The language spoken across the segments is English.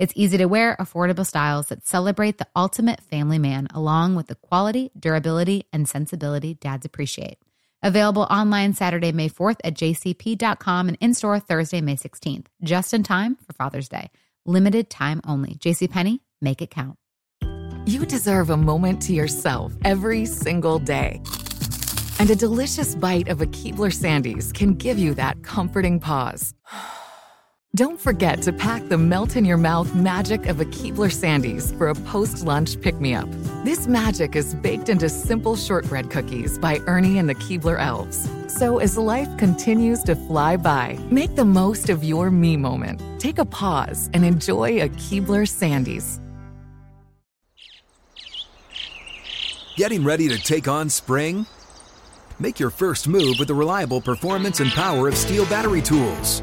It's easy to wear, affordable styles that celebrate the ultimate family man, along with the quality, durability, and sensibility dads appreciate. Available online Saturday, May 4th at jcp.com and in store Thursday, May 16th, just in time for Father's Day. Limited time only. JCPenney, make it count. You deserve a moment to yourself every single day. And a delicious bite of a Keebler Sandies can give you that comforting pause. Don't forget to pack the melt in your mouth magic of a Keebler Sandies for a post lunch pick me up. This magic is baked into simple shortbread cookies by Ernie and the Keebler Elves. So as life continues to fly by, make the most of your me moment. Take a pause and enjoy a Keebler Sandies. Getting ready to take on spring? Make your first move with the reliable performance and power of STIHL battery tools.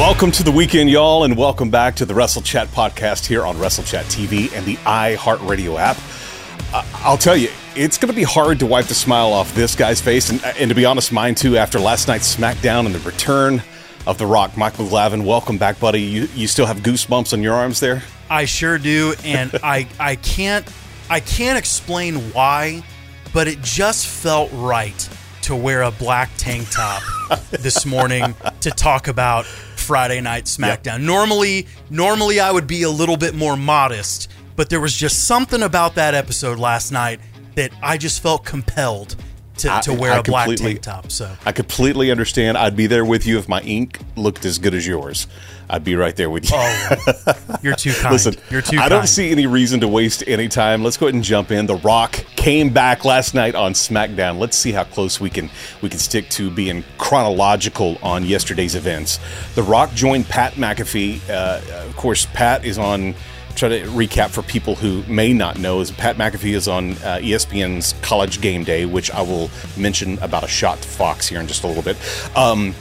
Welcome to the weekend, y'all, and welcome back to the Wrestle Chat podcast here on Wrestle Chat TV and the iHeartRadio app. Uh, I'll tell you, it's going to be hard to wipe the smile off this guy's face, and, and to be honest, mine too, after last night's SmackDown and the return of The Rock. Michael Glavin, welcome back, buddy. You, you still have goosebumps on your arms there? I sure do, and I, I can't I can't explain why, but it just felt right to wear a black tank top this morning to talk about Friday night SmackDown. Yep. Normally, normally I would be a little bit more modest, but there was just something about that episode last night that I just felt compelled to, I, to wear I a black tank top. So I completely understand. I'd be there with you if my ink looked as good as yours. I'd be right there with you. Oh, you're too kind. Listen, you're too. I kind. don't see any reason to waste any time. Let's go ahead and jump in. The Rock came back last night on SmackDown. Let's see how close we can we can stick to being chronological on yesterday's events. The Rock joined Pat McAfee. Uh, of course, Pat is on try to recap for people who may not know is Pat McAfee is on uh, ESPN's College Game Day, which I will mention about a shot to Fox here in just a little bit. Um,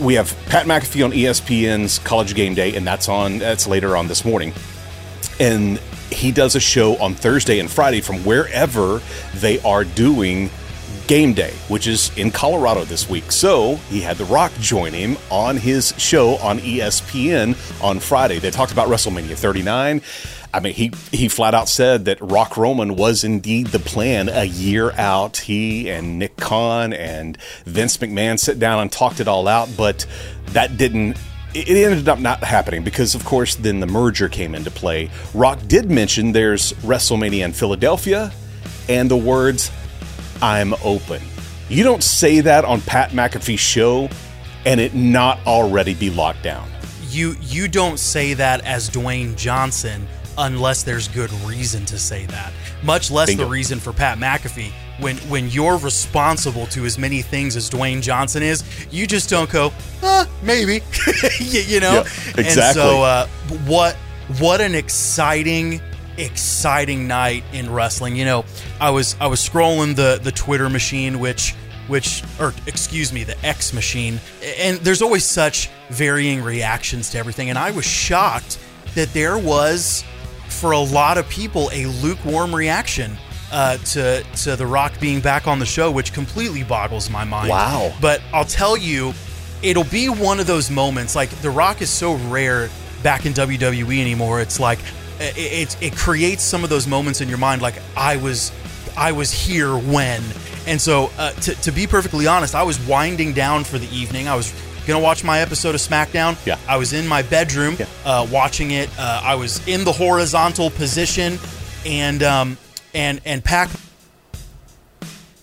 we have Pat McAfee on ESPN's College Game Day, and that's on that's later on this morning. And he does a show on Thursday and Friday from wherever they are doing game day, which is in Colorado this week. So he had The Rock join him on his show on ESPN on Friday. They talked about WrestleMania 39. I mean, he he flat out said that Rock Roman was indeed the plan a year out. He and Nick Khan and Vince McMahon sit down and talked it all out, but that didn't it ended up not happening because, of course, then the merger came into play. Rock did mention there's WrestleMania in Philadelphia and the words, I'm open. You don't say that on Pat McAfee's show and it not already be locked down. You you don't say that as Dwayne Johnson unless there's good reason to say that. Much less Bingo. the reason for Pat McAfee. When when you're responsible to as many things as Dwayne Johnson is, you just don't go, uh, maybe, you, you know. Yeah, And exactly. so, uh, what what an exciting exciting night in wrestling. You know, I was I was scrolling the the Twitter machine, which which or excuse me, the X machine, and there's always such varying reactions to everything. And I was shocked that there was, for a lot of people, a lukewarm reaction. Uh, to to The Rock being back on the show, which completely boggles my mind. Wow. But I'll tell you, it'll be one of those moments. Like The Rock is so rare back in WWE anymore. It's like it, it, it creates some of those moments in your mind. Like I was, I was here when. And so, uh, to, to be perfectly honest, I was winding down for the evening. I was gonna watch my episode of SmackDown. Yeah. I was in my bedroom Yeah. uh, watching it. Uh, I was in the horizontal position, and um, and and Pac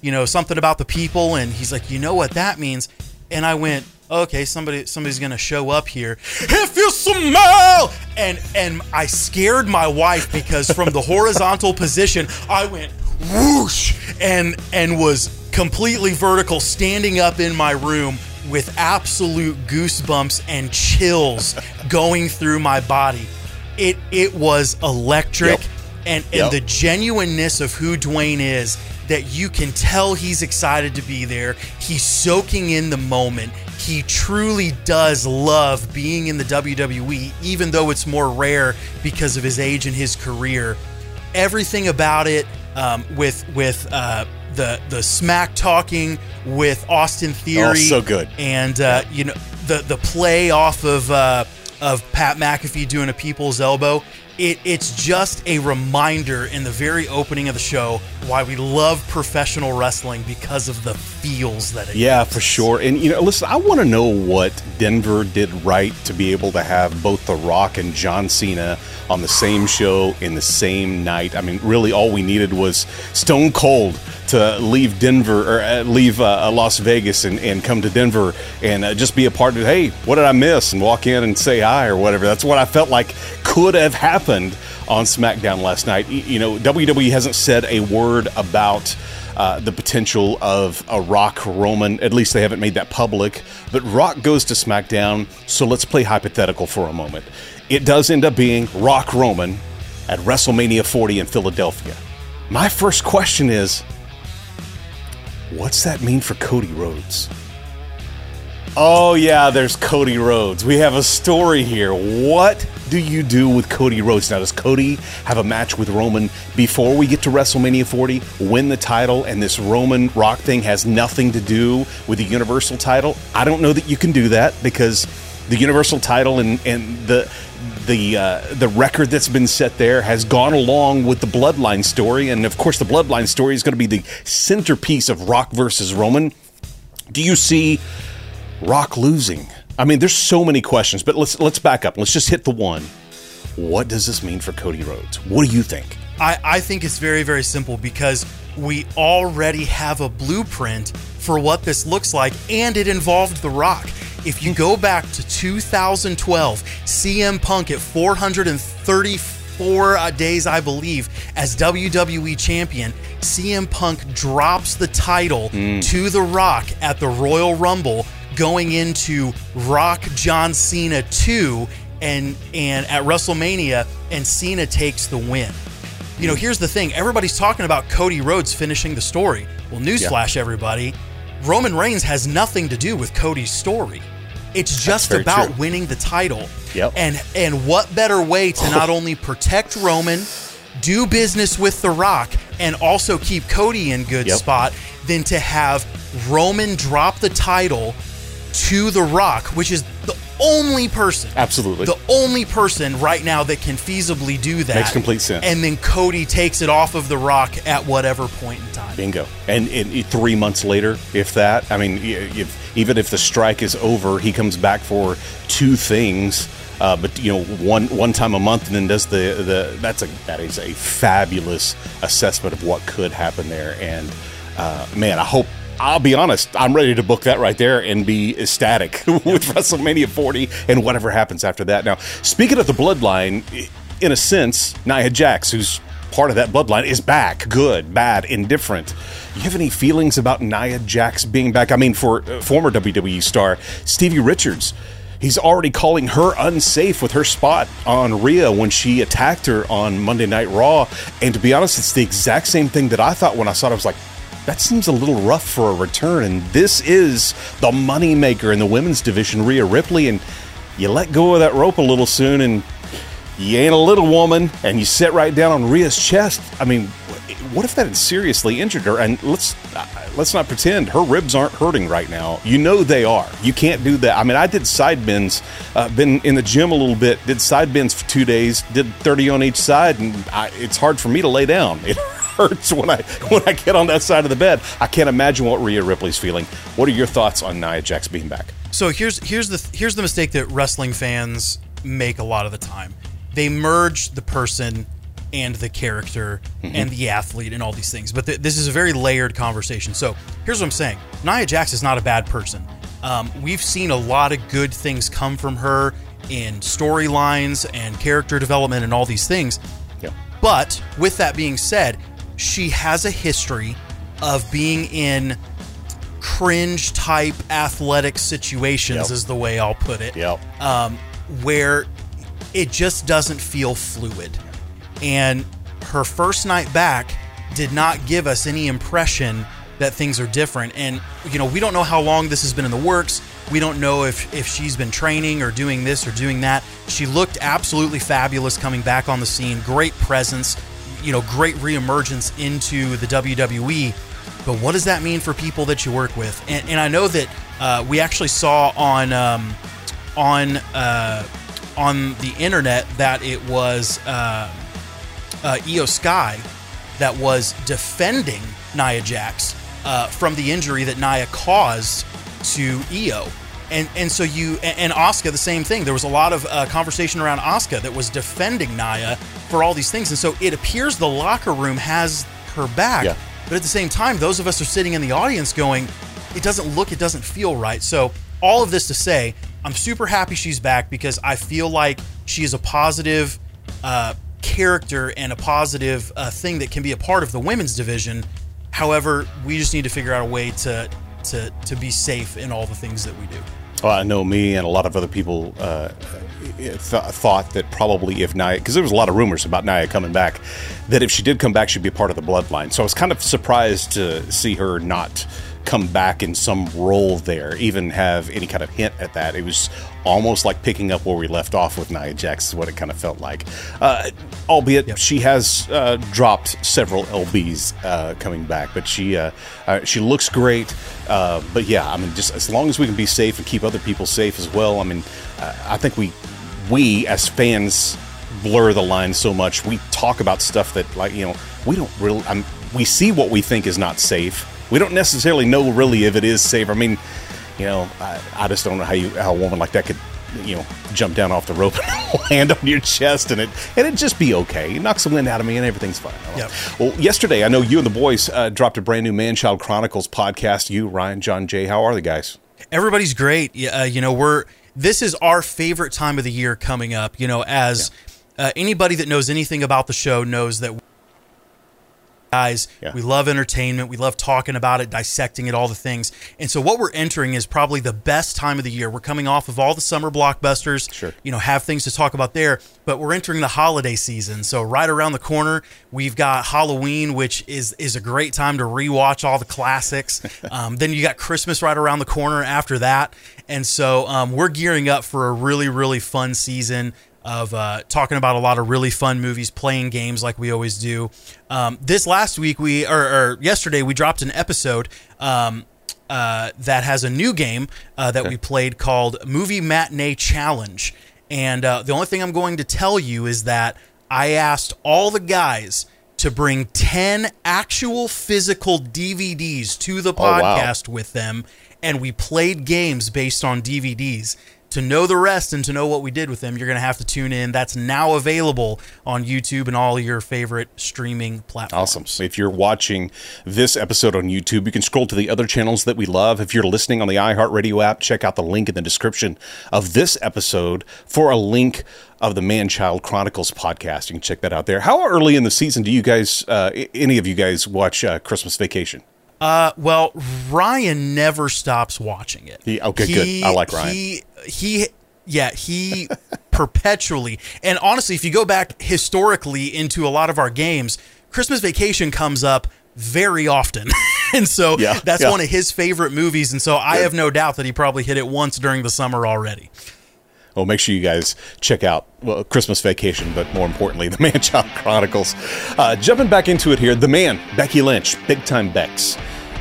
you know, something about the people, and he's like, you know what that means? And I went, okay, somebody somebody's gonna show up here. If you smell, and and I scared my wife because from the horizontal position, I went whoosh and and was completely vertical, standing up in my room with absolute goosebumps and chills going through my body. It it was electric Yep. and and Yep. the genuineness of who Dwayne is that you can tell he's excited to be there. He's soaking in the moment. He truly does love being in the WWE, even though it's more rare because of his age and his career. Everything about it, um, with with uh, the the smack talking with Austin Theory, Oh, so good. and uh, you know the the play off of uh, of Pat McAfee doing a people's elbow. It, it's just a reminder in the very opening of the show why we love professional wrestling because of the feels that it Yeah, gives. for sure. And you know, listen, I want to know what Denver did right to be able to have both The Rock and John Cena on the same show in the same night. I mean, really, all we needed was Stone Cold to leave Denver or uh, leave uh, Las Vegas and, and come to Denver and uh, just be a part of. Hey, what did I miss? And walk in and say hi or whatever. That's what I felt like could have happened on SmackDown last night. You know, WWE hasn't said a word about uh, the potential of a Rock Roman. At least they haven't made that public. But Rock goes to SmackDown, so let's play hypothetical for a moment. It does end up being Rock Roman at WrestleMania 40 in Philadelphia. My first question is what's that mean for Cody Rhodes? Oh, yeah, there's Cody Rhodes. We have a story here. What do you do with Cody Rhodes? Now, does Cody have a match with Roman before we get to WrestleMania 40, win the title, and this Roman Rock thing has nothing to do with the Universal title? I don't know that you can do that because the Universal title and, and the the uh, the record that's been set there has gone along with the Bloodline story, and of course, the Bloodline story is going to be the centerpiece of Rock versus Roman. Do you see Rock losing? I mean, there's so many questions, but let's let's back up. Let's just hit the one. What does this mean for Cody Rhodes? What do you think? I, I think it's very, very simple because we already have a blueprint for what this looks like, and it involved The Rock. If you go back to 2012, CM Punk at 434 uh, days, I believe, as WWE champion, CM Punk drops the title to The Rock at the Royal Rumble, going into Rock John Cena 2 and and at WrestleMania, and Cena takes the win. You know, here's the thing: everybody's talking about Cody Rhodes finishing the story. Well, newsflash, everybody: Roman Reigns has nothing to do with Cody's story. It's just about true. winning the title. Yep. And and what better way to not only protect Roman, do business with The Rock, and also keep Cody in good Yep. spot than to have Roman drop the title to The Rock, which is only person Absolutely. the only person right now that can feasibly do that Makes complete sense. And then Cody takes it off of the Rock at whatever point in time. Bingo. And, and three months later, if that, I mean, if, even if the strike is over, he comes back for two things. Uh, but you know, one one time a month, and then does the the that's a that is a fabulous assessment of what could happen there. And uh, man, I hope I'll be honest, I'm ready to book that right there and be ecstatic with WrestleMania 40 and whatever happens after that. Now, speaking of the bloodline, in a sense, Nia Jax, who's part of that bloodline, is back. Good, bad, indifferent. You have any feelings about Nia Jax being back? I mean, for uh, former WWE star Stevie Richards, he's already calling her unsafe with her spot on Rhea when she attacked her on Monday Night Raw. And to be honest, it's the exact same thing that I thought when I saw it. I was like, that seems a little rough for a return. And this is the moneymaker in the women's division, Rhea Ripley. And you let go of that rope a little soon, and you ain't a little woman, and you sit right down on Rhea's chest. I mean, what if that had seriously injured her? And let's uh, let's not pretend her ribs aren't hurting right now. You know they are. You can't do that. I mean, I did side bends, uh, been in the gym a little bit, did side bends for two days, did thirty on each side, and I, it's hard for me to lay down. It hurts when I when I get on that side of the bed. I can't imagine what Rhea Ripley's feeling. What are your thoughts on Nia Jax being back? So here's here's the here's the mistake that wrestling fans make a lot of the time. They merge the person and the character Mm-hmm. and the athlete and all these things. But th- this is a very layered conversation. So here's what I'm saying: Nia Jax is not a bad person. Um, we've seen a lot of good things come from her in storylines and character development and all these things. Yeah. But with that being said, she has a history of being in cringe type athletic situations, Yep. is the way I'll put it. Yep. Um, where it just doesn't feel fluid. And her first night back did not give us any impression that things are different. And, you know, we don't know how long this has been in the works. We don't know if, if she's been training or doing this or doing that. She looked absolutely fabulous coming back on the scene. Great presence, you know, great reemergence into the WWE. But what does that mean for people that you work with? And, and I know that uh, we actually saw on um, on uh, on the internet that it was uh, uh, Io Sky that was defending Nia Jax uh, from the injury that Nia caused to Io. And, and so you and, and Asuka the same thing. There was a lot of uh, conversation around Asuka that was defending Nia for all these things, and so it appears the locker room has her back. Yeah. But at the same time, those of us are sitting in the audience going, it doesn't look, it doesn't feel right. So, all of this to say, I'm super happy she's back because I feel like she is a positive uh, character and a positive uh, thing that can be a part of the women's division. However, we just need to figure out a way to to to be safe in all the things that we do. Well, I know me and a lot of other people uh, th- thought that probably if Nia, because there was a lot of rumors about Nia coming back, that if she did come back, she'd be part of the bloodline. So I was kind of surprised to see her not come back in some role there, even have any kind of hint at that. It was almost like picking up where we left off with Nia Jax, is what it kind of felt like. Uh, albeit she has uh, dropped several lbs uh, coming back, but she uh, uh, she looks great. Uh, but yeah, I mean, just as long as we can be safe and keep other people safe as well. I mean, uh, I think we we as fans blur the line so much. We talk about stuff that like you know we don't really. I we see what we think is not safe. We don't necessarily know really if it is safe. I mean, you know, I, I just don't know how you how a woman like that could you know jump down off the rope and land on your chest and it and it just be okay. It knocks the wind out of me and everything's fine. Yep. Well, yesterday I know you and the boys uh, dropped a brand new Man Child Chronicles podcast. You, Ryan, John, Jay, how are the guys? Everybody's great. Yeah, Uh, you know, we're this is our favorite time of the year coming up. You know, as uh, anybody that knows anything about the show knows that guys. Yeah. we love entertainment. We love talking about it dissecting it all the things. And so what we're entering is probably the best time of the year. We're coming off of all the summer blockbusters Sure. you know have things to talk about there but we're entering the holiday season. So right around the corner we've got halloween which is is a great time to rewatch all the classics. Um, then you got christmas right around the corner after that. And so um, we're gearing up for a really really fun season of uh, talking about a lot of really fun movies, playing games like we always do. Um, this last week, we or, or yesterday, we dropped an episode um, uh, that has a new game uh, that we played called Movie Matinee Challenge. And uh, the only thing I'm going to tell you is that I asked all the guys to bring 10 actual physical DVDs to the wow. podcast with them, and we played games based on DVDs. To know the rest and to know what we did with them, you're going to have to tune in. That's now available on YouTube and all your favorite streaming platforms. Awesome. If you're watching this episode on YouTube, you can scroll to the other channels that we love. If you're listening on the iHeartRadio app, check out the link in the description of this episode for a link of the Man Child Chronicles podcast. You can check that out there. How early in the season do you guys, uh, any of you guys, watch uh, Christmas Vacation? Uh, well, Ryan never stops watching it. He, okay, he, good. I like Ryan. He, he, yeah, he perpetually. And honestly, if you go back historically into a lot of our games, Christmas Vacation comes up very often. and so yeah, that's yeah. one of his favorite movies. And so I have no doubt that he probably hit it once during the summer already. Well, make sure you guys check out well, Christmas Vacation, but more importantly, The Man Child Chronicles. Uh, jumping back into it here, the man, Becky Lynch, Big Time Bex.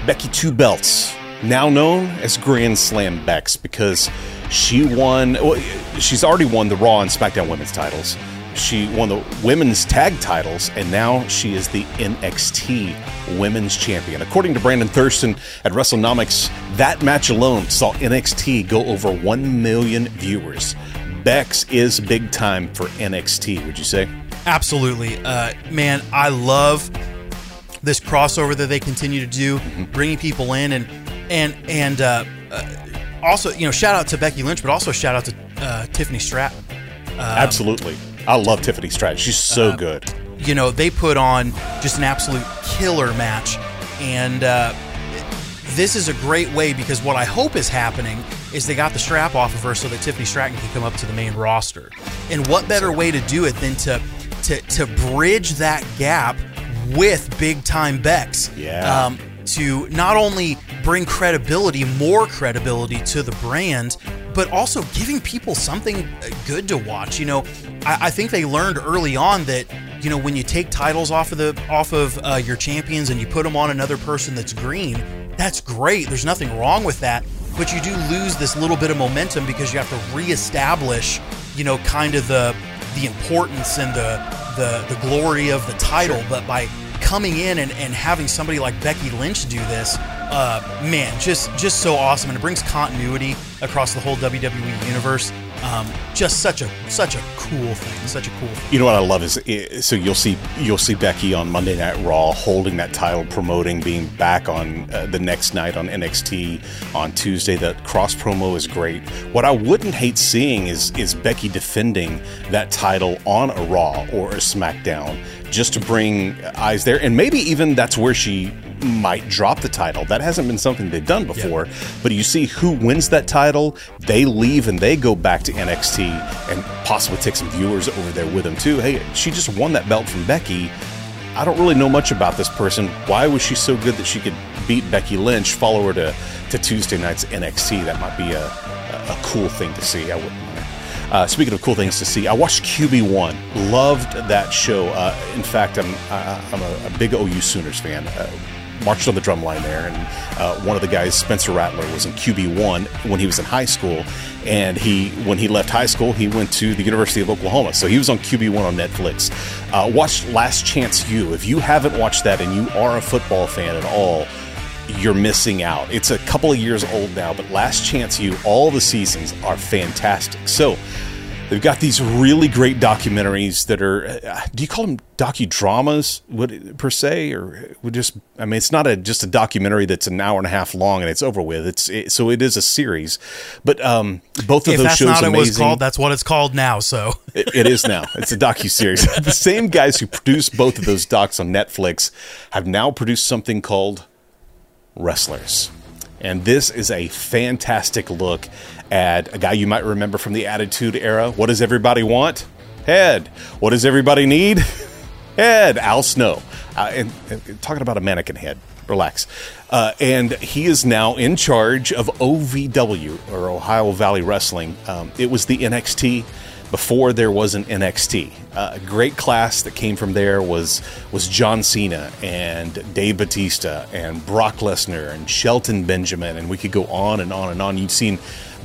Becky Two Belts, now known as Grand Slam Bex, because she won, well, she's already won the Raw and SmackDown women's titles. She won the women's tag titles, and now she is the NXT Women's Champion. According to Brandon Thurston at WrestleNomics, that match alone saw NXT go over 1 million viewers. Bex is big time for NXT, would you say? Absolutely. Uh, man, I love this crossover that they continue to do, mm-hmm. bringing people in and and and uh, uh, also you know shout out to Becky Lynch, but also shout out to uh, Tiffany Stratton. Um, Absolutely, I love Tiffany Stratton. She's so uh, good. You know they put on just an absolute killer match, and uh, this is a great way because what I hope is happening is they got the strap off of her so that Tiffany Stratton can come up to the main roster. And what better way to do it than to to to bridge that gap with big time Bex. Yeah. Um, to not only bring credibility, more credibility to the brand, but also giving people something uh, good to watch. You know, I, I think they learned early on that you know when you take titles off of the off of uh, your champions and you put them on another person that's green, that's great. There's nothing wrong with that. But you do lose this little bit of momentum because you have to reestablish, you know, kind of the the importance and the the the glory of the title, sure. but by coming in and, and having somebody like Becky Lynch do this, uh, man, just just so awesome, and it brings continuity across the whole WWE universe. Um, just such a such a cool thing, such a cool thing. You know what I love is so you'll see you'll see Becky on Monday Night Raw holding that title, promoting being back on uh, the next night on NXT on Tuesday. That cross promo is great. What I wouldn't hate seeing is is Becky defending that title on a Raw or a SmackDown just to bring eyes there, and maybe even that's where she might drop the title. That hasn't been something they've done before. But you see who wins that title, they leave and they go back to NXT and possibly take some viewers over there with them too. Hey, she just won that belt from Becky. I don't really know much about this person. Why was she so good that she could beat Becky Lynch, follow her to, to Tuesday night's NXT? That might be a, a, a cool thing to see. I wouldn't uh, speaking of cool things to see, I watched QB1. Loved that show. Uh, in fact, I'm I'm a, a, big OU Sooners fan. Uh, marched on the drum line there. And uh, one of the guys, Spencer Rattler, was in QB one when he was in high school. And he, when he left high school, he went to the University of Oklahoma. So he was on QB one on Netflix. Uh, watch Last Chance U. If you haven't watched that and you are a football fan at all, you're missing out. It's a couple of years old now, but Last Chance U, all the seasons are fantastic. So They've got these really great documentaries that are. Uh, do you call them docudramas, would per se, or would just? I mean, it's not a just a documentary that's an hour and a half long and it's over with. It's it, so it is a series, but um, both of if those that's shows not amazing. It was called, that's what it's called now. So it, it is now. It's a docu series. the same guys who produced both of those docs on Netflix have now produced something called Wrestlers. And this is a fantastic look at a guy you might remember from the Attitude Era. What does everybody want? Head. What does everybody need? Head. Al Snow. Uh, and, and, talking about a mannequin head. Relax. Uh, and he is now in charge of OVW, or Ohio Valley Wrestling. Um, it was the NXT before there was an NXT. Uh, a great class that came from there was was John Cena and Dave Batista and Brock Lesnar and Shelton Benjamin, and we could go on and on and on. You've seen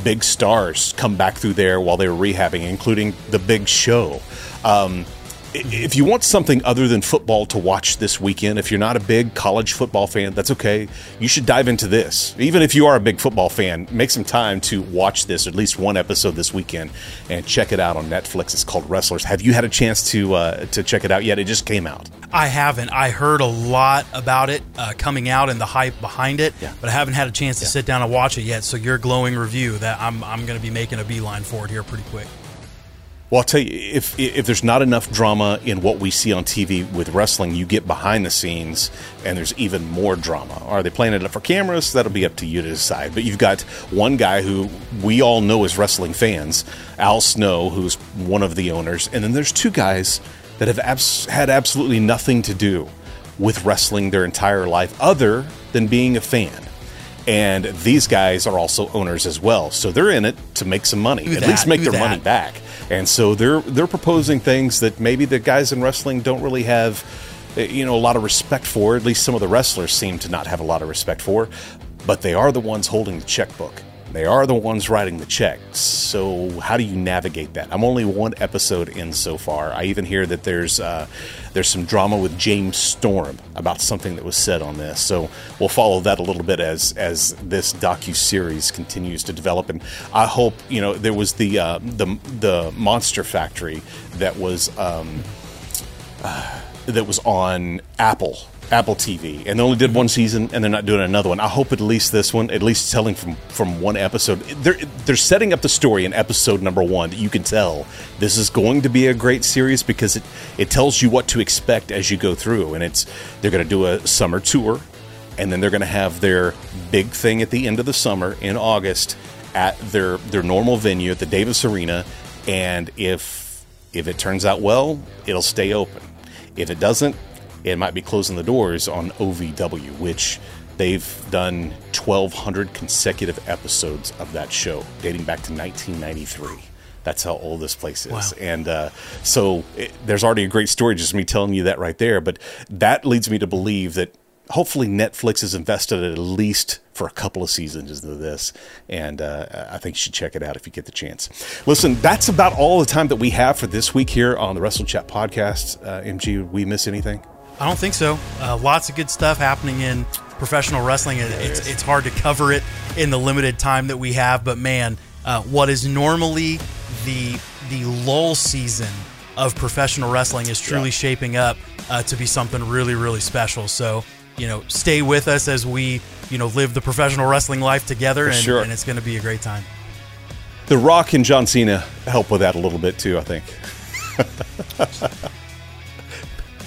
big stars come back through there while they were rehabbing, including the Big Show. Um, if you want something other than football to watch this weekend, if you're not a big college football fan, that's okay. You should dive into this. Even if you are a big football fan, make some time to watch this, at least one episode this weekend, and check it out on Netflix. It's called Wrestlers. Have you had a chance to uh, to check it out yet? It just came out. I haven't. I heard a lot about it uh, coming out and the hype behind it, Yeah. but I haven't had a chance to sit down and watch it yet. So your glowing review that I'm I'm going to be making a beeline for it here pretty quick. Well, I'll tell you, if if there's not enough drama in what we see on TV with wrestling, you get behind the scenes, and there's even more drama. Are they playing it up for cameras? That'll be up to you to decide. But you've got one guy who we all know as wrestling fans, Al Snow, who's one of the owners, and then there's two guys that have abs- had absolutely nothing to do with wrestling their entire life, other than being a fan. And these guys are also owners as well, so they're in it to make some money, at that? least make their that? money back. And so they're they're proposing things that maybe the guys in wrestling don't really have, eh, you know, a lot of respect for. At least some of the wrestlers seem to not have a lot of respect for. But they are the ones holding the checkbook. They are the ones writing the checks. So how do you navigate that? I'm only one episode in so far. I even hear that there's uh, there's some drama with James Storm about something that was said on this. So we'll follow that a little bit as as this docu series continues to develop. And I hope you know there was the uh, the the Monster Factory that was. Um, that was on Apple Apple TV, and they only did one season, and they're not doing another one. I hope at least this one, at least telling from from one episode, they're they're setting up the story in episode number one. That you can tell this is going to be a great series because it it tells you what to expect as you go through, and it's they're going to do a summer tour, and then they're going to have their big thing at the end of the summer in August at their their normal venue at the Davis Arena, and if if it turns out well, it'll stay open. If it doesn't, it might be closing the doors on OVW, which they've done 1,200 consecutive episodes of that show, dating back to 1993. That's how old this place is. Wow. And uh, so it, there's already a great story, just me telling you that right there. But that leads me to believe that hopefully Netflix is invested at least for a couple of seasons into this. And uh, I think you should check it out if you get the chance. Listen, that's about all the time that we have for this week here on the Wrestle Chat podcast. Uh, MG, we miss anything? I don't think so. Uh, lots of good stuff happening in professional wrestling. It- It's, it's hard to cover it in the limited time that we have, but man, uh, what is normally the the lull season of professional wrestling is truly Yeah. shaping up uh, to be something really, really special. So, you know, stay with us as we, you know, live the professional wrestling life together, and, sure. and it's going to be a great time. The Rock and John Cena help with that a little bit too, I think.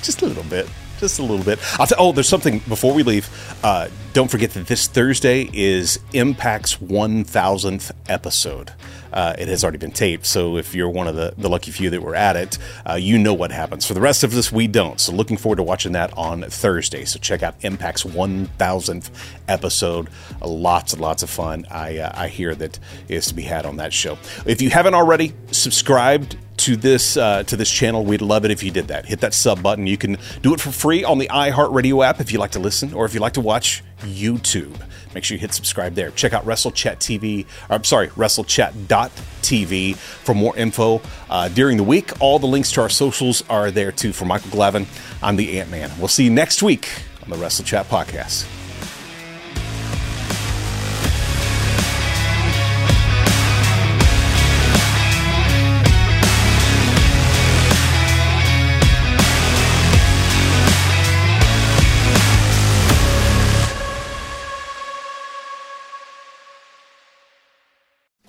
Just a little bit. Just a little bit. T- oh, there's something before we leave. Uh, don't forget that this Thursday is Impact's 1000th episode. Uh, it has already been taped, so if you're one of the, the lucky few that were at it, uh, you know what happens. For the rest of us, we don't. So looking forward to watching that on Thursday. So check out Impact's 1000th episode. Uh, lots and lots of fun. I uh, I hear that is to be had on that show. If you haven't already subscribed to this uh, to this channel. We'd love it if you did that. Hit that sub button. You can do it for free on the iHeartRadio app if you like to listen, or if you like to watch YouTube. Make sure you hit subscribe there. Check out WrestleChat TV. Or, I'm sorry, WrestleChat.tv for more info uh, during the week. All the links to our socials are there too. For Michael Glavin, I'm the Ant Man. We'll see you next week on the WrestleChat podcast.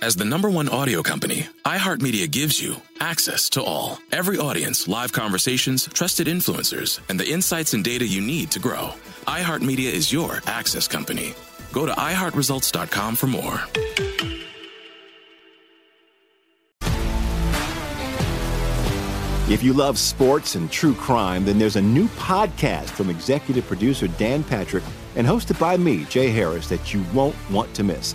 As the number one audio company, iHeartMedia gives you access to all. Every audience, live conversations, trusted influencers, and the insights and data you need to grow. iHeartMedia is your access company. Go to iHeartResults.com for more. If you love sports and true crime, then there's a new podcast from executive producer Dan Patrick and hosted by me, Jay Harris, that you won't want to miss.